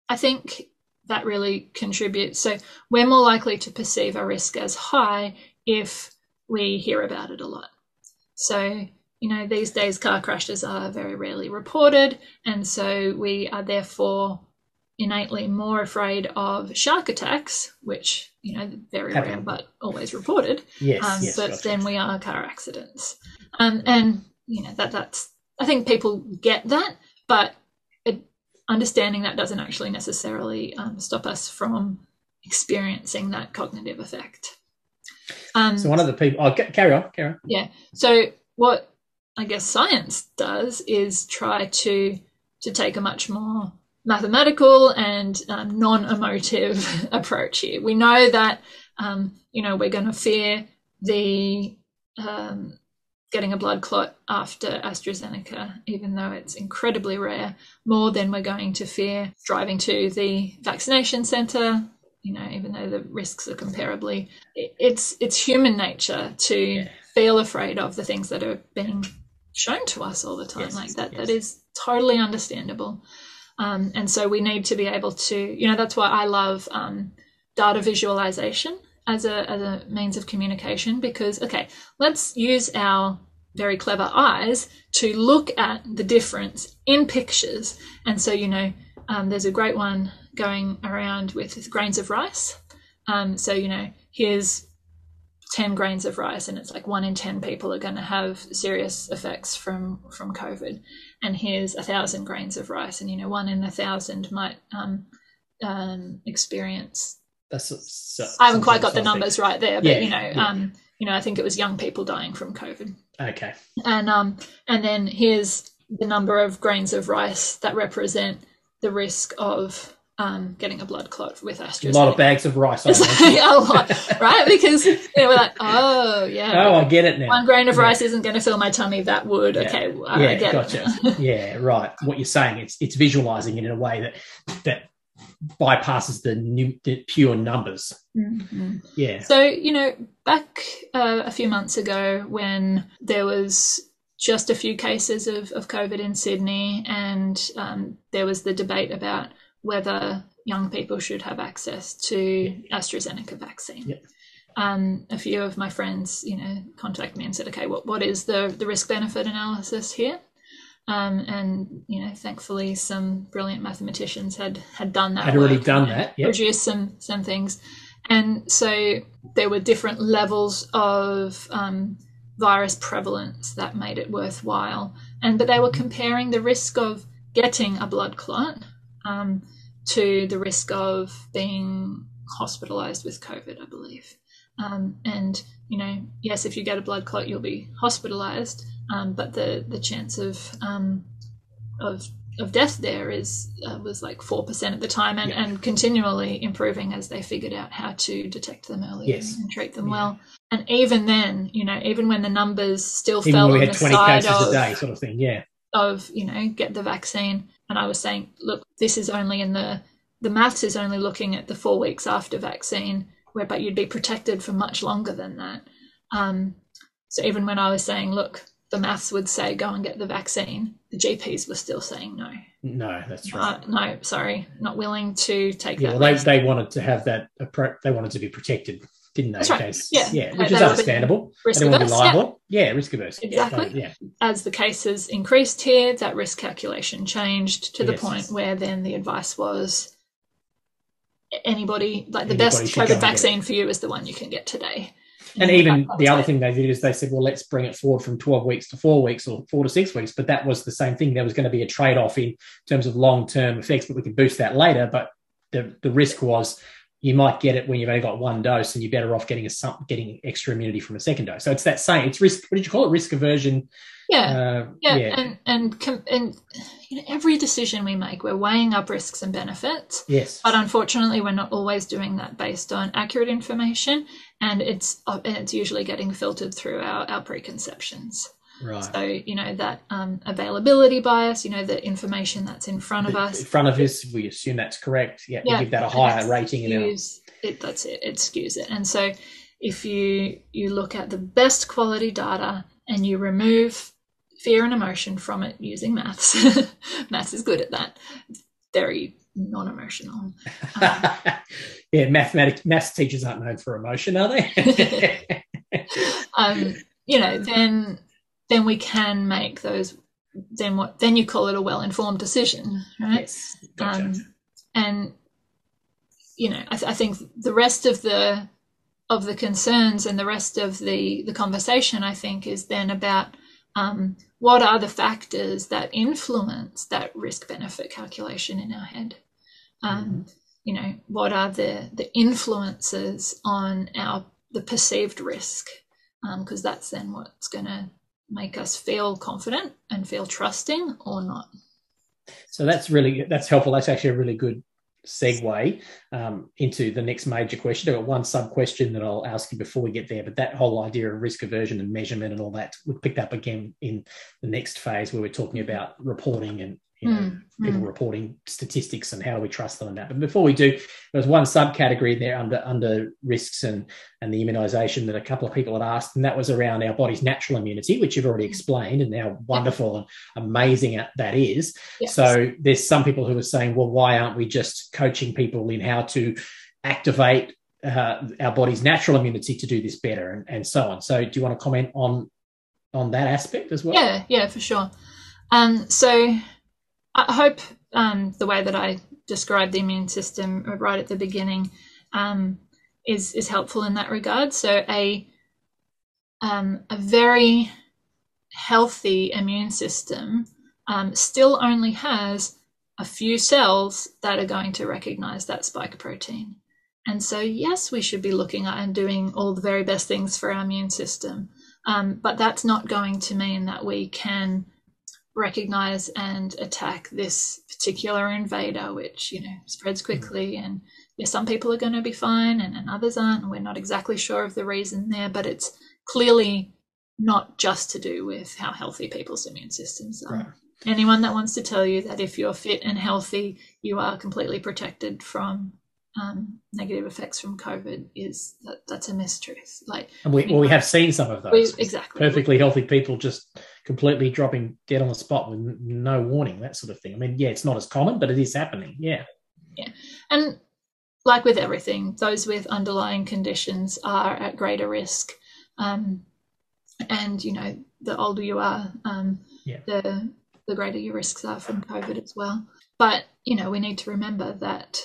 I think that really contributes so we're more likely to perceive a risk as high if we hear about it a lot. So you know these days car crashes are very rarely reported and so we are therefore innately more afraid of shark attacks which you know very Happen. rare but always reported Yes, um, yes. but gotcha. then we are car accidents um, and you know that that's i think people get that but it, understanding that doesn't actually necessarily um, stop us from experiencing that cognitive effect um, so one of the people, oh, ca- carry on, carry on. Yeah. So what I guess science does is try to to take a much more mathematical and um, non-emotive (laughs) approach here. We know that um, you know we're going to fear the um, getting a blood clot after AstraZeneca, even though it's incredibly rare, more than we're going to fear driving to the vaccination centre. You know, even though the risks are comparably, it's it's human nature to Yeah. feel afraid of the things that are being shown to us all the time. Yes, like that, yes. that is totally understandable. Um, and so we need to be able to, you know, that's why I love um, data visualization as a as a means of communication because okay, let's use our very clever eyes to look at the difference in pictures. And so, you know, um, there's a great one going around with grains of rice. Um, so, you know, here's 10 grains of rice and it's like one in 10 people are going to have serious effects from from covid and here's a thousand grains of rice and you know one in a thousand might um, um, experience That's so, i haven't quite got the numbers right there but Yeah, you know yeah. um, you know, I think it was young people dying from COVID. Okay. And um, and then here's the number of grains of rice that represent the risk of um, getting a blood clot with AstraZeneca. A lot of bags of rice. It's (laughs) like a lot, right? Because you know, we're like, oh yeah. Oh, I get it now. One grain of Yeah. rice isn't going to fill my tummy. That would. Yeah. Okay, well, I yeah, get gotcha. it. yeah, right. What you're saying, it's it's visualizing it in a way that that bypasses the, new, the pure numbers. Mhm. Yeah. So, you know, back uh, a few months ago when there was just a few cases of, of COVID in Sydney, and um, there was the debate about whether young people should have access to AstraZeneca vaccine. Yep. Um, a few of my friends, you know, contacted me and said, "Okay, what what is the the risk benefit analysis here?" Um, and you know, thankfully, some brilliant mathematicians had had done that. Had already done that, yep. Produced some some things, and so there were different levels of um, virus prevalence that made it worthwhile. And but they were comparing the risk of getting a blood clot um, to the risk of being hospitalized with COVID, I believe. Um, and you know, yes, if you get a blood clot, you'll be hospitalized, um, but the the chance of um, of of death there is uh, was like four percent at the time, and, Yeah. and continually improving as they figured out how to detect them early Yes. and treat them Yeah. well. And even then, you know, even when the numbers still Even fell on had the 20 side cases of a day, sort of thing. Yeah. of you know get the vaccine and i was saying look this is only in the the maths is only looking at the four weeks after vaccine where but you'd be protected for much longer than that. Um, so even when i was saying look the maths would say go and get the vaccine the gps were still saying no. No, that's right. uh, no sorry not willing to take yeah, that well, they, they wanted to have that they wanted to be protected, didn't they? That's in right. case- Yeah. yeah, which they is understandable. risk they don't want to be averse, yeah. liable. Yeah, risk averse. Exactly. Yeah, as the cases increased here, that risk calculation changed to the Yes. point where then the advice was anybody, like the Anybody best and COVID vaccine for you is the one you can get today. And Yeah, even the other thing they did is they said, well, let's bring it forward from 12 weeks to four weeks or four to six weeks. But that was the same thing. There was going to be a trade off in terms of long term effects, but we could boost that later. But the, the risk was you might get it when you've only got one dose and you're better off getting a, some, getting extra immunity from a second dose. So it's that same, it's risk, what did you call it? Risk aversion. Yeah. Uh, yeah, yeah. and and com- and you know every decision we make, we're weighing up risks and benefits. yes. But unfortunately, we're not always doing that based on accurate information, and it's uh, and it's usually getting filtered through our, our preconceptions. Right. So you know that um, availability bias, you know the information that's in front of us. in front of us, we assume that's correct. Yeah, Yeah. we give that a higher rating in our it. That's it. It skews it. And so if you you look at the best quality data and you remove fear and emotion from it using maths, (laughs) maths is good at that. It's very non-emotional. (laughs) yeah, mathematics maths teachers aren't known for emotion, are they? (laughs) um, you know, then then we can make those. Then what? Then you call it a well-informed decision, right? yes. Gotcha. Um, and you know, I, th- I think the rest of the of the concerns and the rest of the the conversation, I think, is then about um, what are the factors that influence that risk benefit calculation in our head. Um, You know, what are the the influences on our the perceived risk? Because that's then what's going to make us feel confident and feel trusting or not. So that's really that's helpful. That's actually a really good segue um, into the next major question. I've got one sub question that I'll ask you before we get there, but that whole idea of risk aversion and measurement and all that we picked up again in the next phase where we're talking about reporting and you know Mm, people mm. reporting statistics and how do we trust them and that. But before we do, there's one subcategory there under under risks and and the immunisation that a couple of people had asked, and that was around our body's natural immunity, which you've already explained, and how wonderful and amazing that is. Yes. So there's some people who are saying, well, why aren't we just coaching people in how to activate uh, our body's natural immunity to do this better, and, and so on. So do you want to comment on on that aspect as well? Yeah, yeah, for sure. Um, so I hope um, the way that I described the immune system right at the beginning um, is is helpful in that regard. So a um, a very healthy immune system um, still only has a few cells that are going to recognize that spike protein. And so, yes, we should be looking at and doing all the very best things for our immune system. Um, but that's not going to mean that we can recognize and attack this particular invader, which, you know, spreads hmm. quickly. And yeah, some people are going to be fine and, and others aren't. And we're not exactly sure of the reason there, but it's clearly not just to do with how healthy people's immune systems are. Right. Anyone that wants to tell you that if you're fit and healthy, you are completely protected from um, negative effects from COVID is that that's a mistruth. Like, and we, well, we have seen some of those. We, exactly. Perfectly healthy people just completely dropping dead on the spot with no warning, that sort of thing. I mean, yeah, it's not as common, but it is happening. Yeah. Yeah. And like with everything, those with underlying conditions are at greater risk. Um, and, you know, the older you are, um, yeah. the, the greater your risks are from COVID as well. But, you know, we need to remember that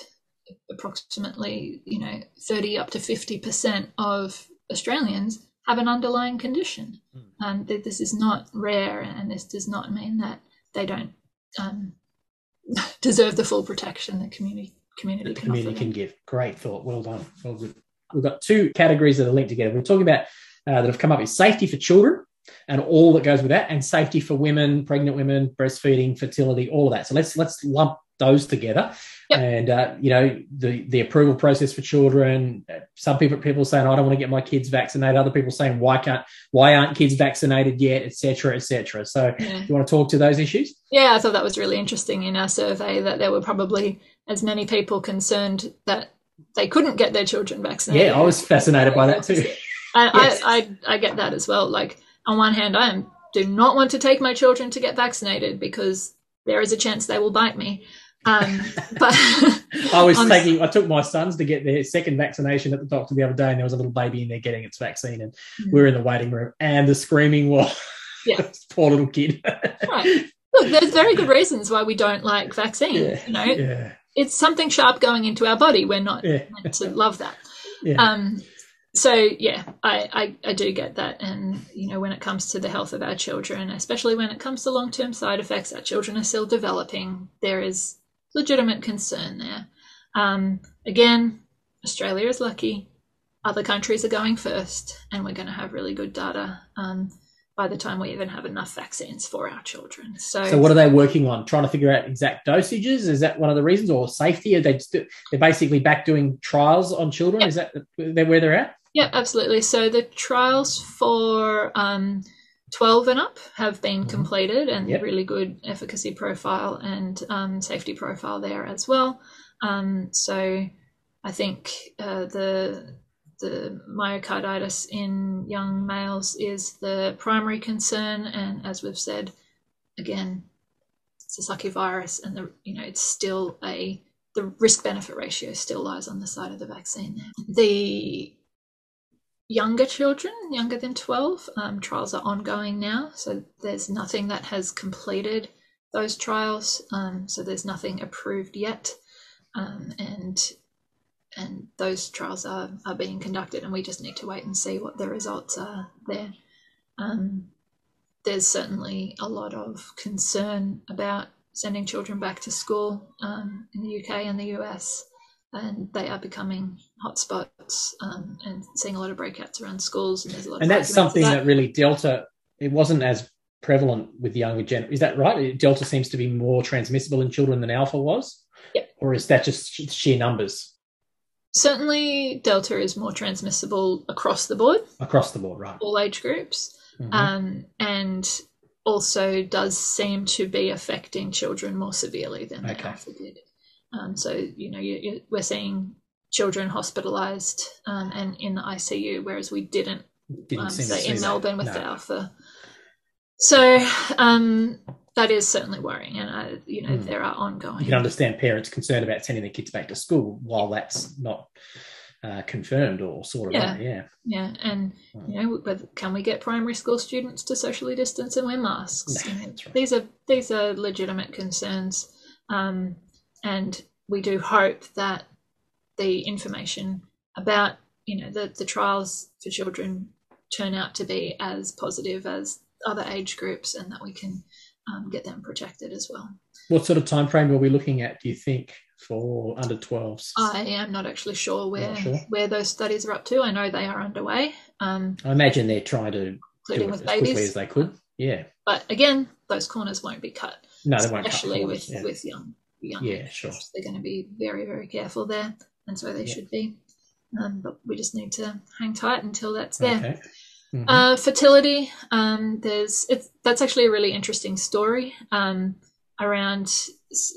approximately, you know, 30 up to 50% of Australians have an underlying condition. Mm. Um, this is not rare, and this does not mean that they don't um, (laughs) deserve the full protection that community community the can community can give. Great thought. Well done. Well good. We've got two categories that are linked together. We're talking about uh, that have come up is safety for children and all that goes with that, and safety for women, pregnant women, breastfeeding, fertility, all of that. So let's let's lump those together. Yep. And uh, you know the the approval process for children. Some people people saying I don't want to get my kids vaccinated. Other people saying why can't why aren't kids vaccinated yet, etc. etc. So yeah. you want to talk to those issues? Yeah, I thought that was really interesting in our survey that there were probably as many people concerned that they couldn't get their children vaccinated. Yeah, I was fascinated by that too. (laughs) yes. I, I I get that as well. Like on one hand, I am, do not want to take my children to get vaccinated because there is a chance they will bite me. Um, (laughs) but I was taking, I took my sons to get their second vaccination at the doctor the other day, and there was a little baby in there getting its vaccine, and mm-hmm. we were in the waiting room, and the screaming was, (laughs) yeah, poor little kid. right. Look, there's very good reasons why we don't like vaccine. Yeah. You know, yeah. it's something sharp going into our body. We're not yeah. meant to love that. Um, so yeah, I, I, I do get that, and you know when it comes to the health of our children, especially when it comes to long term side effects, our children are still developing. There is legitimate concern there. Um, again, Australia is lucky. Other countries are going first, and we're going to have really good data um, by the time we even have enough vaccines for our children. So, so what are they working on? Trying to figure out exact dosages? Is that one of the reasons, or safety? Are they just, they're basically back doing trials on children? Yep. Is that where they're at? Yeah, absolutely. So the trials for um, 12 and up have been mm-hmm. completed and yep. really good efficacy profile and um, safety profile there as well. Um, so I think uh, the the myocarditis in young males is the primary concern, and as we've said, again, it's a sucky virus, and the you know it's still a the risk benefit ratio still lies on the side of the vaccine. The younger children, younger than 12. Um, trials are ongoing now, so there's nothing that has completed those trials. Um, so there's nothing approved yet, um, and and those trials are are being conducted, and we just need to wait and see what the results are there. Um, there's certainly a lot of concern about sending children back to school um, in the UK and the US and they are becoming hotspots um, and seeing a lot of breakouts around schools. And there's a lot. And that's something that. that. really Delta. It wasn't as prevalent with the younger gen. Is that right? Delta seems to be more transmissible in children than Alpha was. Yeah. Or is that just sheer numbers? Certainly, Delta is more transmissible across the board. Across the board, right? All age groups, mm-hmm. um, and also does seem to be affecting children more severely than okay. Alpha did. Um, so you know you, you, we're seeing children hospitalised um, and in the ICU, whereas we didn't, didn't um, say in Melbourne with no. the Alpha. So um, that is certainly worrying, and uh, you know mm. there are ongoing. You can understand parents concerned about sending their kids back to school while that's not. Uh, confirmed or sort of yeah yeah yeah and hmm. you know can we get primary school students to socially distance and wear masks no, right. these are these are legitimate concerns um, and we do hope that the information about you know the, the trials for children turn out to be as positive as other age groups and that we can um, get them protected as well what sort of time frame are we looking at do you think for under 12s? I am not actually sure where sure. where those studies are up to. I know they are underway, um, I imagine they're trying to do it with as quickly as they could. Yeah. But again, those corners won't be cut, No, they won't cut especially with yeah. with young young. Yeah, sure. They're going to be very very careful there, and so they Yeah. should be. Um, but we just need to hang tight until that's there. Okay. Mhm. Uh, fertility. Um, there's it's that's actually a really interesting story um, around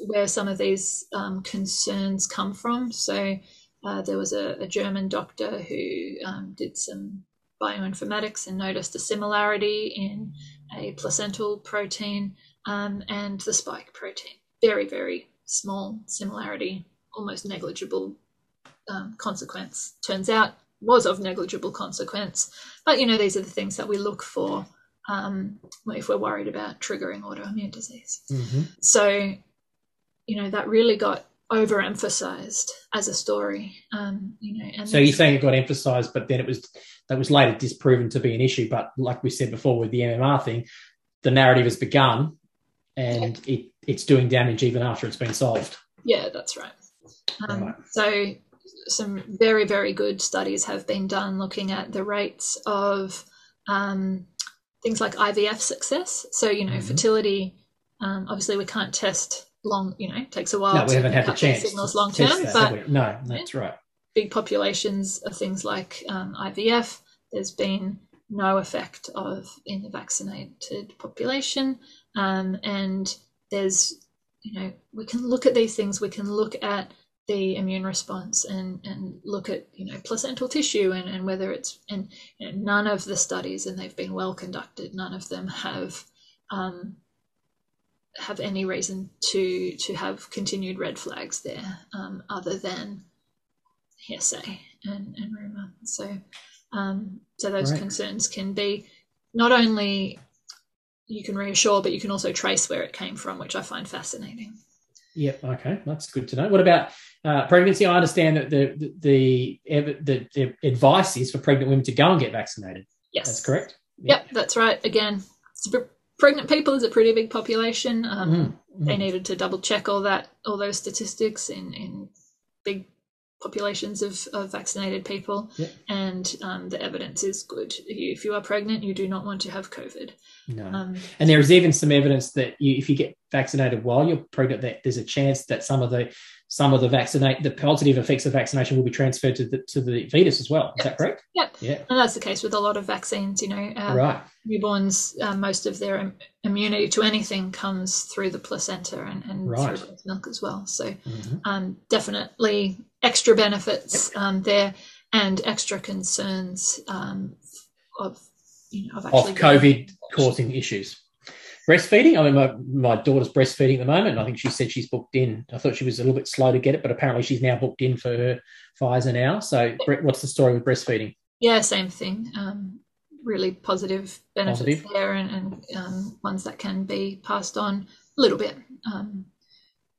where some of these um, concerns come from. So uh, there was a, a German doctor who um, did some bioinformatics and noticed a similarity in a placental protein um, and the spike protein. Very very small similarity, almost negligible um, consequence. Turns out was of negligible consequence. But you know, these are the things that we look for um, if we're worried about triggering autoimmune disease. Mhm. So, you know, that really got overemphasized as a story. Um, you know, and So you're saying it got emphasised, but then it was that was later disproven to be an issue. But like we said before with the MMR thing, the narrative has begun, and it, it's doing damage even after it's been solved. yeah, that's right. Um, Right. So, some very, very good studies have been done looking at the rates of um, things like IVF success. So, you know, Mhm. fertility. Um, obviously, we can't test long. You know, it takes a while. no, we to haven't had the chance. Signals long term, but no, that's right. big populations of things like um, IVF, there's been no effect of in the vaccinated population, um, and there's you know we can look at these things. We can look at the immune response and and look at you know placental tissue and, and whether it's and you know, none of the studies and they've been well conducted. None of them have. Um, have any reason to to have continued red flags there um, other than hearsay and, and rumor. So, um, so those Right. concerns can be not only you can reassure, but you can also trace where it came from, which I find fascinating. Yep. Okay, that's good to know. What about uh, pregnancy? I understand that the the, the the advice is for pregnant women to go and get vaccinated. Yes, That's correct. Yep, that's right. Again, it's a pr- pregnant people is a pretty big population. Um, Mhm, They mhm. needed to double check all that, all those statistics in in big populations of, of vaccinated people, Yep. and um, the evidence is good. If you are pregnant, you do not want to have COVID. No. Um, And there is even some evidence that you, if you get vaccinated while you're pregnant, that there's a chance that some of the some of the vaccinate the positive effects of vaccination will be transferred to the to the fetus as well. Is that correct? Yep. Yeah. And that's the case with a lot of vaccines. You know, uh, right. newborns, uh, most of their im- immunity to anything comes through the placenta and, and Right. through milk as well. So, Mhm. um, definitely extra benefits um, there and extra concerns um, of, you know, of Of COVID causing issues. Breastfeeding. I mean, my, my daughter's breastfeeding at the moment. I think she said she's booked in. I thought she was a little bit slow to get it, but apparently she's now booked in for her Pfizer now. So, what's the story with breastfeeding? Yeah, same thing. Um, really positive benefits Positive. there, and, and um, ones that can be passed on a little bit.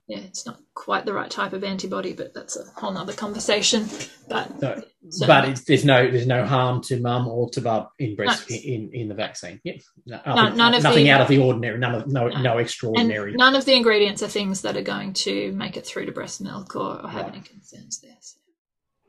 Yeah, it's not quite the right type of antibody, but that's a whole other conversation. But So, So- but it's, there's no there's no harm to mum or to bub in breast No. in, in the vaccine. Yep. No, No- none of nothing the- out of the ordinary. None of no No. no and extraordinary. none of the ingredients are things that are going to make it through to breast milk or, or have Right. any concerns there. So.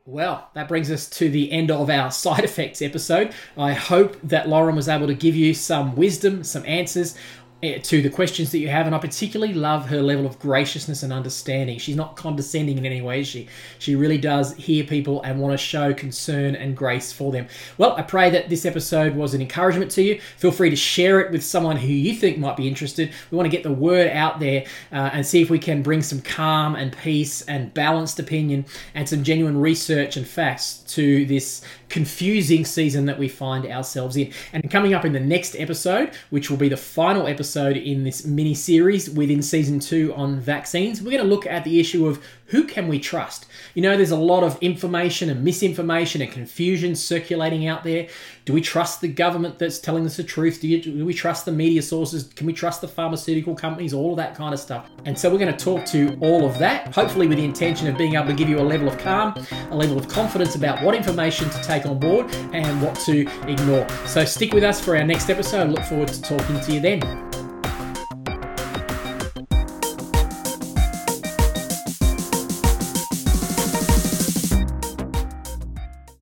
Well, that brings us to the end of our side effects episode. I hope that Lauren was able to give you some wisdom, some answers to the questions that you have, and I particularly love her level of graciousness and understanding. She's not condescending in any way. She she really does hear people and want to show concern and grace for them. Well, I pray that this episode was an encouragement to you. Feel free to share it with someone who you think might be interested. We want to get the word out there uh, and see if we can bring some calm and peace and balanced opinion and some genuine research and facts to this confusing season that we find ourselves in. And coming up in the next episode, which will be the final episode in this mini series within season two on vaccines, we're going to look at the issue of who can we trust? You know, there's a lot of information and misinformation and confusion circulating out there. Do we trust the government that's telling us the truth? Do, you, do we trust the media sources? Can we trust the pharmaceutical companies? All of that kind of stuff. And so we're going to talk to all of that, hopefully with the intention of being able to give you a level of calm, a level of confidence about what information to take on board and what to ignore. So stick with us for our next episode. Look forward to talking to you then.